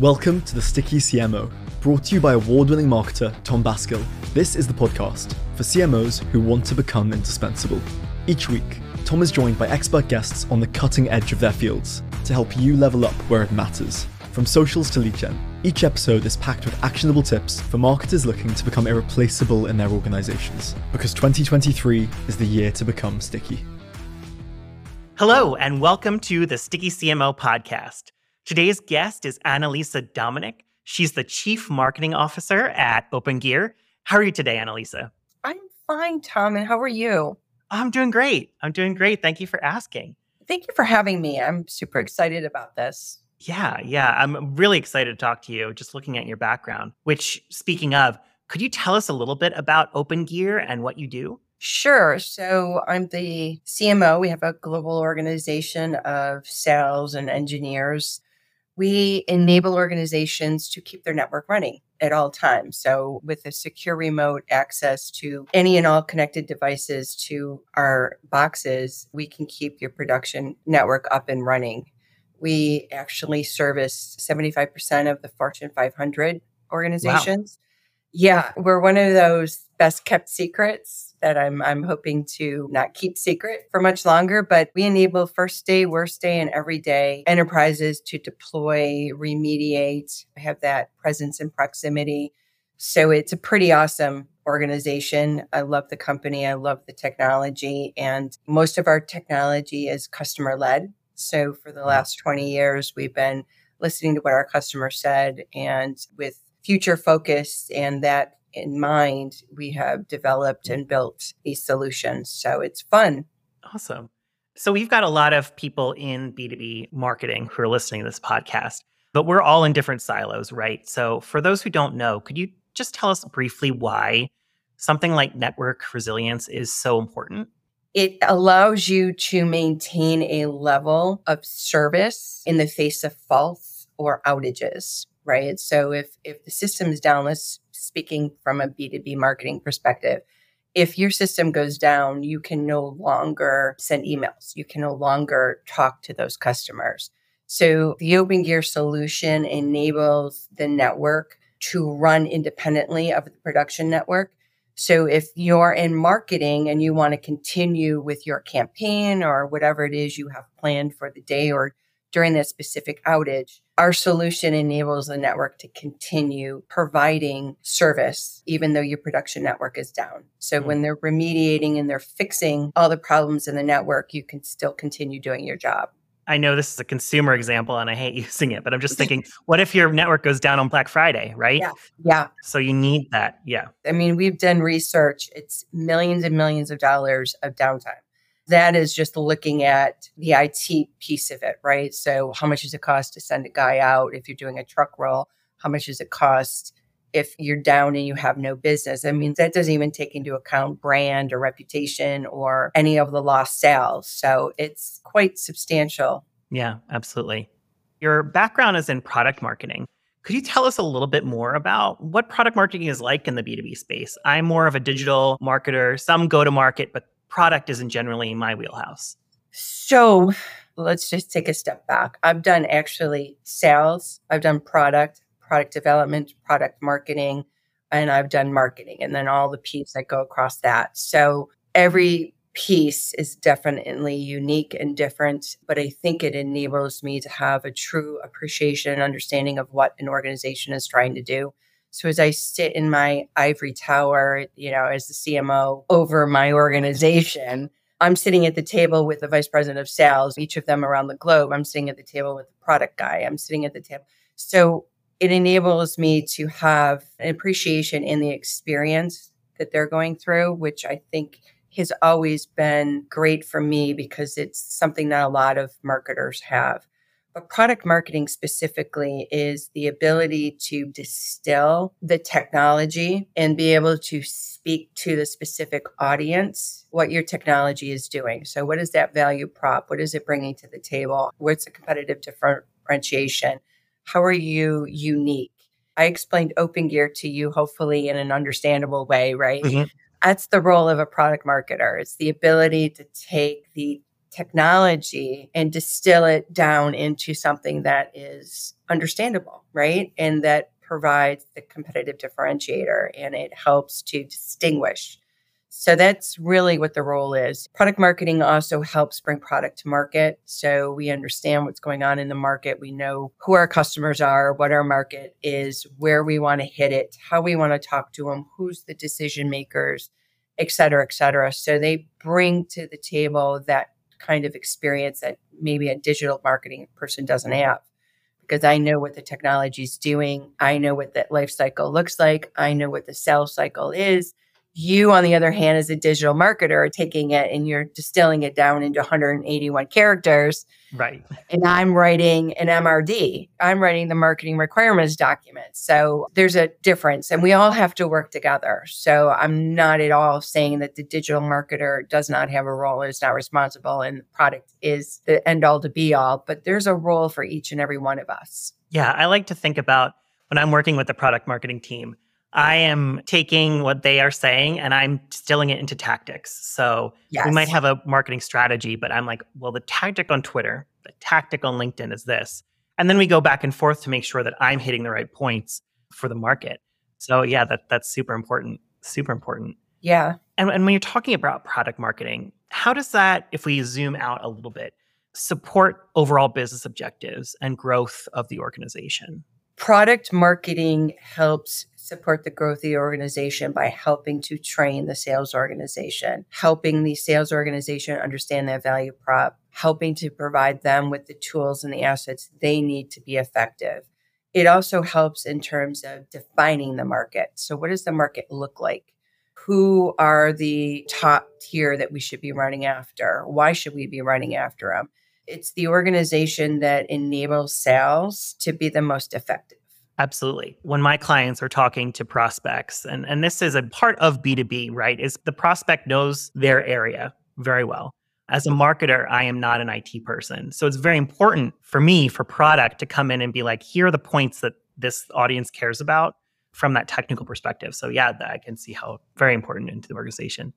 Welcome to the Sticky CMO, brought to you by award winning marketer Tom Basgil. This is the podcast for CMOs who want to become indispensable. Each week, Tom is joined by expert guests on the cutting edge of their fields to help you level up where it matters. From socials to lead gen, each episode is packed with actionable tips for marketers looking to become irreplaceable in their organizations. Because 2023 is the year to become sticky. Hello, and welcome to the Sticky CMO podcast. Today's guest is Analisa Dominic. She's the Chief Marketing Officer at OpenGear. How are you today, Analisa? I'm fine, Tom. And how are you? I'm doing great. I'm doing great. Thank you for asking. Thank you for having me. I'm super excited about this. Yeah, yeah. I'm really excited to talk to you just looking at your background. Which, speaking of, could you tell us a little bit about OpenGear and what you do? Sure. So I'm the CMO. We have a global organization of sales and engineers. We enable organizations to keep their network running at all times. So, with a secure remote access to any and all connected devices to our boxes, we can keep your production network up and running we actually service 75% of the Fortune 500 organizations. Wow. Yeah, we're one of those best kept secrets that I'm I'm hoping to not keep secret for much longer, but we enable first day, worst day and every day enterprises to deploy, remediate, have that presence and proximity. So it's a pretty awesome organization. I love the company, I love the technology, and most of our technology is customer led. So for the mm. last 20 years, we've been listening to what our customers said and with future focus and that in mind, we have developed and built these solutions. So it's fun. Awesome. So we've got a lot of people in B2B marketing who are listening to this podcast, but we're all in different silos, right? So for those who don't know, could you just tell us briefly why something like network resilience is so important? It allows you to maintain a level of service in the face of faults or outages, right? So if if the system is down, let's speaking from a B2B marketing perspective, if your system goes down, you can no longer send emails. You can no longer talk to those customers. So the OpenGear solution enables the network to run independently of the production network so if you're in marketing and you want to continue with your campaign or whatever it is you have planned for the day or during that specific outage, our solution enables the network to continue providing service, even though your production network is down. So mm-hmm. when they're remediating and they're fixing all the problems in the network, you can still continue doing your job. I know this is a consumer example and I hate using it, but I'm just thinking, what if your network goes down on Black Friday, right? Yeah. Yeah. So you need that. Yeah. I mean, we've done research, it's millions and millions of dollars of downtime. That is just looking at the IT piece of it, right? So, how much does it cost to send a guy out if you're doing a truck roll? How much does it cost if you're down and you have no business. I mean, that doesn't even take into account brand or reputation or any of the lost sales. So it's quite substantial. Yeah, absolutely. Your background is in product marketing. Could you tell us a little bit more about what product marketing is like in the B2B space? I'm more of a digital marketer, some go to market, but product isn't generally my wheelhouse. So let's just take a step back. I've done actually sales, I've done product, product development, product marketing, and I've done marketing and then all the pieces that go across that. So every piece is definitely unique and different, but I think it enables me to have a true appreciation and understanding of what an organization is trying to do. So as I sit in my ivory tower, you know, as the CMO over my organization, I'm sitting at the table with the vice president of sales, each of them around the globe. I'm sitting at the table with the product guy. I'm sitting at the table. So it enables me to have an appreciation in the experience that they're going through, which I think has always been great for me because it's something that a lot of marketers have. But product marketing specifically is the ability to distill the technology and be able to speak to the specific audience what your technology is doing. So, what is that value prop? What is it bringing to the table? What's the competitive differentiation? How are you unique? I explained OpenGear to you, hopefully in an understandable way, right? Mm-hmm. That's the role of a product marketer. It's the ability to take the technology and distill it down into something that is understandable, right? And that provides the competitive differentiator and it helps to distinguish. So that's really what the role is. Product marketing also helps bring product to market. So we understand what's going on in the market. We know who our customers are, what our market is, where we want to hit it, how we want to talk to them, who's the decision makers, et cetera, et cetera. So they bring to the table that kind of experience that maybe a digital marketing person doesn't have because I know what the technology is doing. I know what that life cycle looks like. I know what the sales cycle is. You, on the other hand, as a digital marketer, are taking it and you're distilling it down into 181 characters. Right. And I'm writing an MRD. I'm writing the marketing requirements document. So there's a difference and we all have to work together. So I'm not at all saying that the digital marketer does not have a role, is not responsible, and the product is the end all to be all, but there's a role for each and every one of us. Yeah. I like to think about when I'm working with the product marketing team I am taking what they are saying and I'm distilling it into tactics. So yes. we might have a marketing strategy, but I'm like, well, the tactic on Twitter, the tactic on LinkedIn is this. And then we go back and forth to make sure that I'm hitting the right points for the market. So yeah, that that's super important. Super important. Yeah. And, and when you're talking about product marketing, how does that, if we zoom out a little bit, support overall business objectives and growth of the organization? Product marketing helps support the growth of the organization by helping to train the sales organization, helping the sales organization understand their value prop, helping to provide them with the tools and the assets they need to be effective. It also helps in terms of defining the market. So, what does the market look like? Who are the top tier that we should be running after? Why should we be running after them? It's the organization that enables sales to be the most effective. Absolutely. When my clients are talking to prospects, and, and this is a part of B2B, right? Is the prospect knows their area very well. As a marketer, I am not an IT person. So it's very important for me, for product, to come in and be like, here are the points that this audience cares about from that technical perspective. So yeah, I can see how very important into the organization.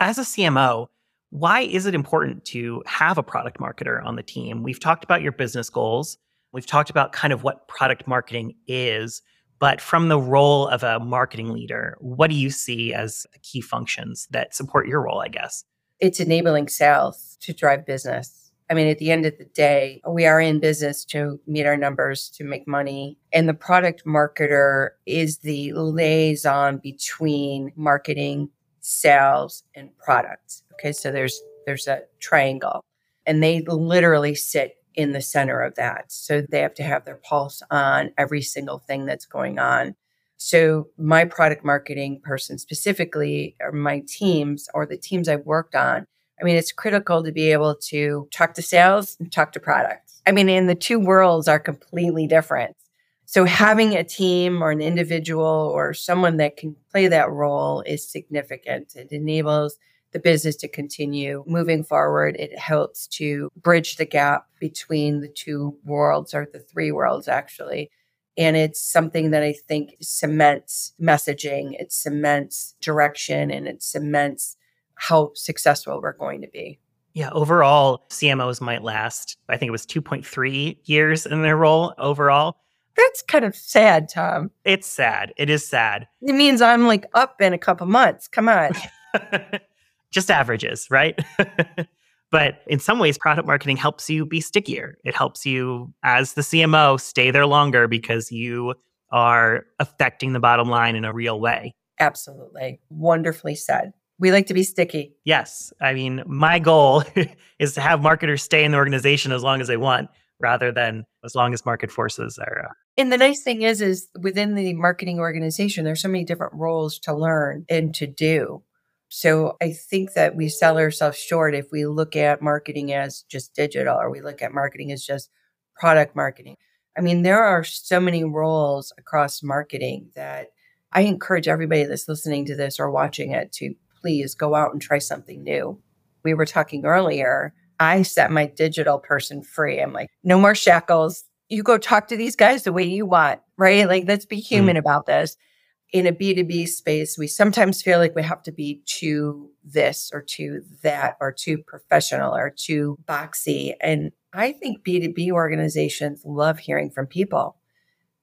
As a CMO, why is it important to have a product marketer on the team? We've talked about your business goals. We've talked about kind of what product marketing is, but from the role of a marketing leader, what do you see as the key functions that support your role, I guess? It's enabling sales to drive business. I mean, at the end of the day, we are in business to meet our numbers, to make money. And the product marketer is the liaison between marketing, sales, and products. Okay. So there's, there's a triangle and they literally sit in the center of that. So they have to have their pulse on every single thing that's going on. So my product marketing person specifically, or my teams or the teams I've worked on, I mean, it's critical to be able to talk to sales and talk to products. I mean, and the two worlds are completely different. So having a team or an individual or someone that can play that role is significant. It enables the business to continue moving forward. It helps to bridge the gap between the two worlds or the three worlds, actually. And it's something that I think cements messaging, it cements direction, and it cements how successful we're going to be. Yeah, overall, CMOs might last, I think it was 2.3 years in their role overall. That's kind of sad, Tom. It's sad. It is sad. It means I'm like up in a couple months. Come on. just averages, right? but in some ways, product marketing helps you be stickier. It helps you, as the CMO, stay there longer because you are affecting the bottom line in a real way. Absolutely. Wonderfully said. We like to be sticky. Yes. I mean, my goal is to have marketers stay in the organization as long as they want rather than as long as market forces are. Uh, and the nice thing is, is within the marketing organization, there's so many different roles to learn and to do. So I think that we sell ourselves short if we look at marketing as just digital or we look at marketing as just product marketing. I mean, there are so many roles across marketing that I encourage everybody that's listening to this or watching it to please go out and try something new. We were talking earlier. I set my digital person free. I'm like, no more shackles. You go talk to these guys the way you want, right? Like, let's be human mm. about this in a B2B space, we sometimes feel like we have to be too this or too that or too professional or too boxy. And I think B2B organizations love hearing from people.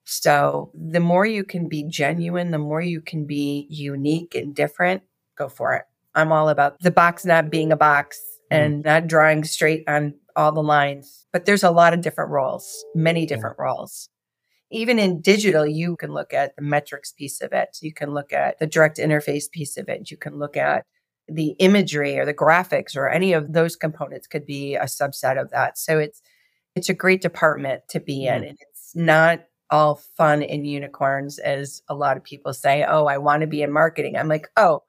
So the more you can be genuine, the more you can be unique and different, go for it. I'm all about the box not being a box mm-hmm. and not drawing straight on all the lines. But there's a lot of different roles, many different yeah. roles. Even in digital, you can look at the metrics piece of it. You can look at the direct interface piece of it. You can look at the imagery or the graphics or any of those components could be a subset of that. So it's it's a great department to be in. Mm. And it's not all fun and unicorns as a lot of people say, "Oh, I want to be in marketing." I'm like, "Oh,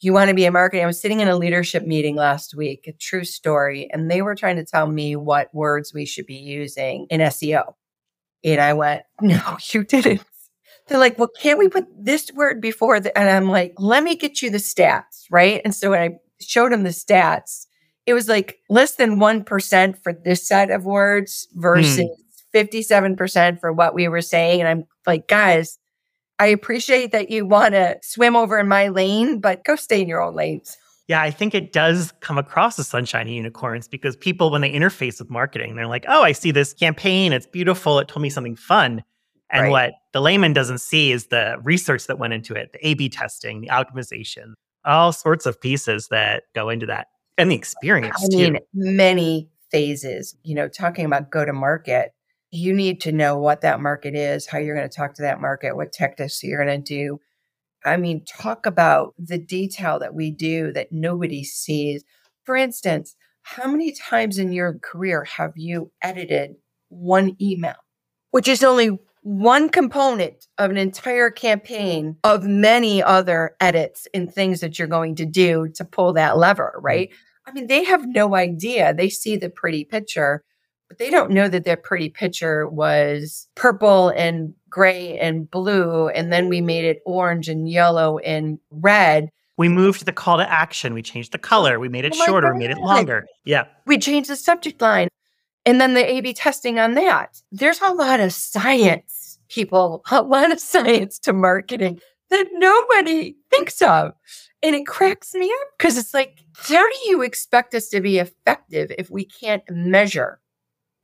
you want to be in marketing?" I was sitting in a leadership meeting last week, a true story, and they were trying to tell me what words we should be using in SEO. And I went, no, you didn't. They're like, well, can't we put this word before the, and I'm like, let me get you the stats. Right. And so when I showed them the stats, it was like less than 1% for this set of words versus mm. 57% for what we were saying. And I'm like, guys, I appreciate that you want to swim over in my lane, but go stay in your own lanes. Yeah, I think it does come across as sunshiny unicorns because people, when they interface with marketing, they're like, oh, I see this campaign. It's beautiful. It told me something fun. And right. what the layman doesn't see is the research that went into it, the A B testing, the optimization, all sorts of pieces that go into that and the experience. I mean, too. many phases, you know, talking about go to market, you need to know what that market is, how you're going to talk to that market, what tactics you're going to do I mean, talk about the detail that we do that nobody sees. For instance, how many times in your career have you edited one email, which is only one component of an entire campaign of many other edits and things that you're going to do to pull that lever, mm-hmm. right? I mean, they have no idea. They see the pretty picture, but they don't know that their pretty picture was purple and gray and blue. And then we made it orange and yellow and red. We moved the call to action. We changed the color. We made it oh shorter. We made it longer. Yeah. We changed the subject line and then the A B testing on that. There's a lot of science, people, a lot of science to marketing that nobody thinks of. And it cracks me up because it's like, how do you expect us to be effective if we can't measure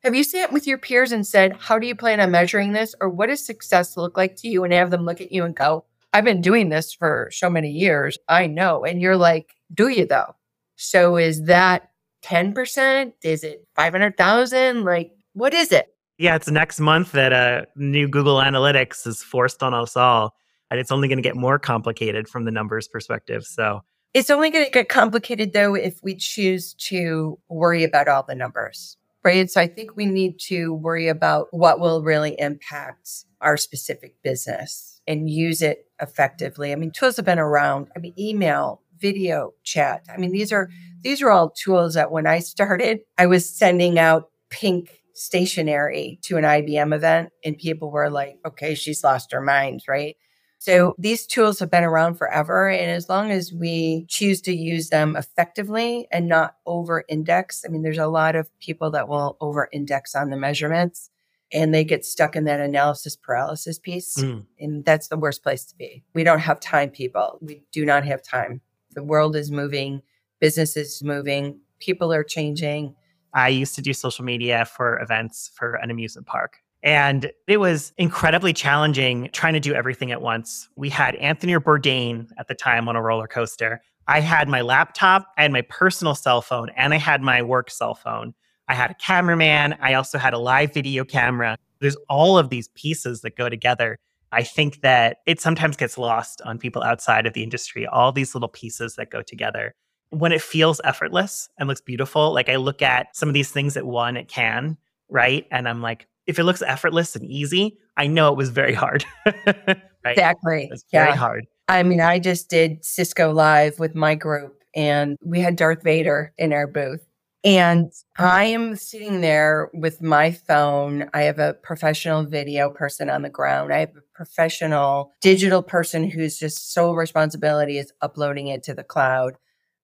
have you sat with your peers and said, How do you plan on measuring this? Or what does success look like to you? And have them look at you and go, I've been doing this for so many years. I know. And you're like, Do you though? So is that 10%? Is it 500,000? Like, what is it? Yeah, it's next month that uh, new Google Analytics is forced on us all. And it's only going to get more complicated from the numbers perspective. So it's only going to get complicated though if we choose to worry about all the numbers right? So I think we need to worry about what will really impact our specific business and use it effectively. I mean, tools have been around. I mean, email, video, chat. I mean, these are these are all tools that when I started, I was sending out pink stationery to an IBM event and people were like, okay, she's lost her mind, right? So these tools have been around forever. And as long as we choose to use them effectively and not over index, I mean, there's a lot of people that will over index on the measurements and they get stuck in that analysis paralysis piece. Mm. And that's the worst place to be. We don't have time, people. We do not have time. The world is moving, business is moving, people are changing. I used to do social media for events for an amusement park. And it was incredibly challenging trying to do everything at once. We had Anthony Bourdain at the time on a roller coaster. I had my laptop, I had my personal cell phone, and I had my work cell phone. I had a cameraman. I also had a live video camera. There's all of these pieces that go together. I think that it sometimes gets lost on people outside of the industry, all these little pieces that go together. When it feels effortless and looks beautiful, like I look at some of these things at one, it can, right? And I'm like, if it looks effortless and easy, I know it was very hard. right? Exactly. It's very yeah. hard. I mean, I just did Cisco Live with my group and we had Darth Vader in our booth. And I am sitting there with my phone. I have a professional video person on the ground. I have a professional digital person whose just sole responsibility is uploading it to the cloud.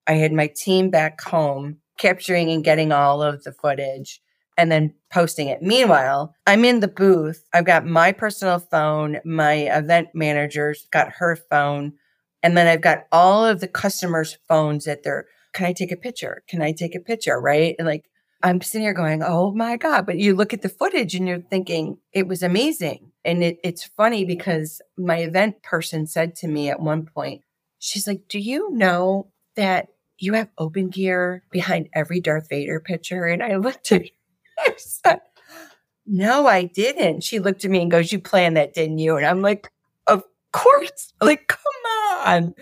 I had my team back home capturing and getting all of the footage. And then posting it. Meanwhile, I'm in the booth. I've got my personal phone, my event manager's got her phone, and then I've got all of the customers' phones at their, can I take a picture? Can I take a picture? Right. And like, I'm sitting here going, oh my God. But you look at the footage and you're thinking it was amazing. And it, it's funny because my event person said to me at one point, she's like, do you know that you have open gear behind every Darth Vader picture? And I looked at I said, no, I didn't. She looked at me and goes, you planned that, didn't you? And I'm like, of course. Like, come on.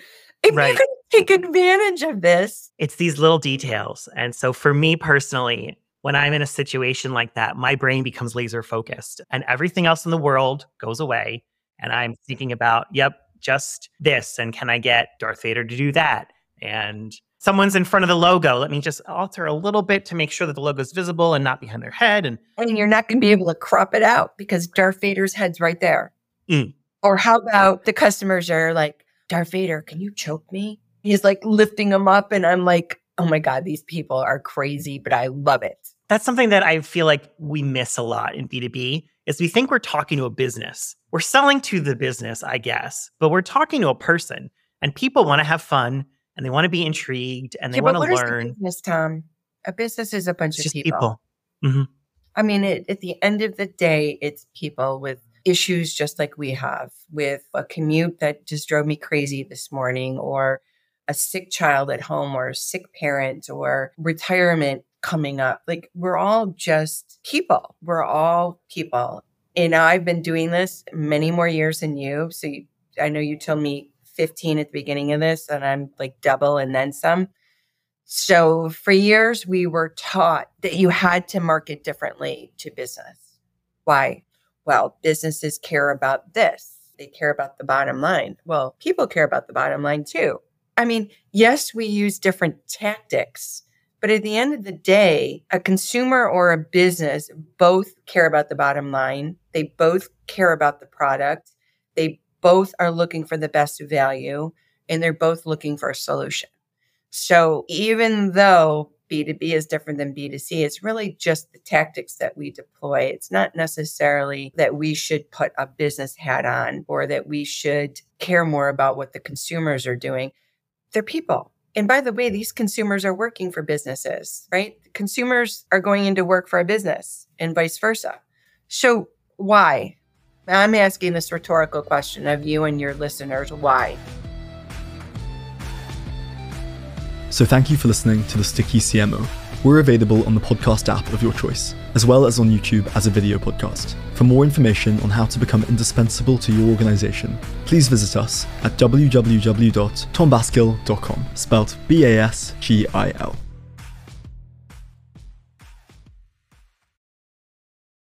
If Right. you can take advantage of this, It's these little details. And so for me personally, when I'm in a situation like that, my brain becomes laser focused and everything else in the world goes away. And I'm thinking about, yep, just this. And can I get Darth Vader to do that? And someone's in front of the logo. Let me just alter a little bit to make sure that the logo is visible and not behind their head. And and you're not going to be able to crop it out because Darth Vader's head's right there. Mm. Or how about the customers are like, Darth Vader, can you choke me? He's like lifting them up, and I'm like, oh my God, these people are crazy, but I love it. that's something that I feel like we miss a lot in B2B is we think we're talking to a business. We're selling to the business, I guess, but we're talking to a person and people want to have fun and they want to be intrigued and they Yeah, want to what is the learn. business, Tom? A business is a bunch It's of just people. people. Mm-hmm. I mean, it, at the end of the day, it's people with issues just like we have, with a commute that just drove me crazy this morning, or a sick child at home, or a sick parent, or retirement coming up. Like, we're all just people. We're all people. And I've been doing this many more years than you. So you, I know you tell me 15 at the beginning of this, and I'm like double and then some. So for years, we were taught that you had to market differently to business. Why? Well, businesses care about this. They care about the bottom line. Well, people care about the bottom line too. I mean, yes, we use different tactics, but at the end of the day, a consumer or a business both care about the bottom line. They both care about the product. They both are looking for the best value and they're both looking for a solution. So even though B2B is different than B2C, it's really just the tactics that we deploy. It's not necessarily that we should put a business hat on or that we should care more about what the consumers are doing. They're people. And by the way, these consumers are working for businesses, right? Consumers are going into work for a business and vice versa. So why? I'm asking this rhetorical question of you and your listeners. Why? So thank you for listening to The Sticky CMO. We're available on the podcast app of your choice, as well as on YouTube as a video podcast. For more information on how to become indispensable to your organization, please visit us at www.tombasgil.com, spelled B A S G I L.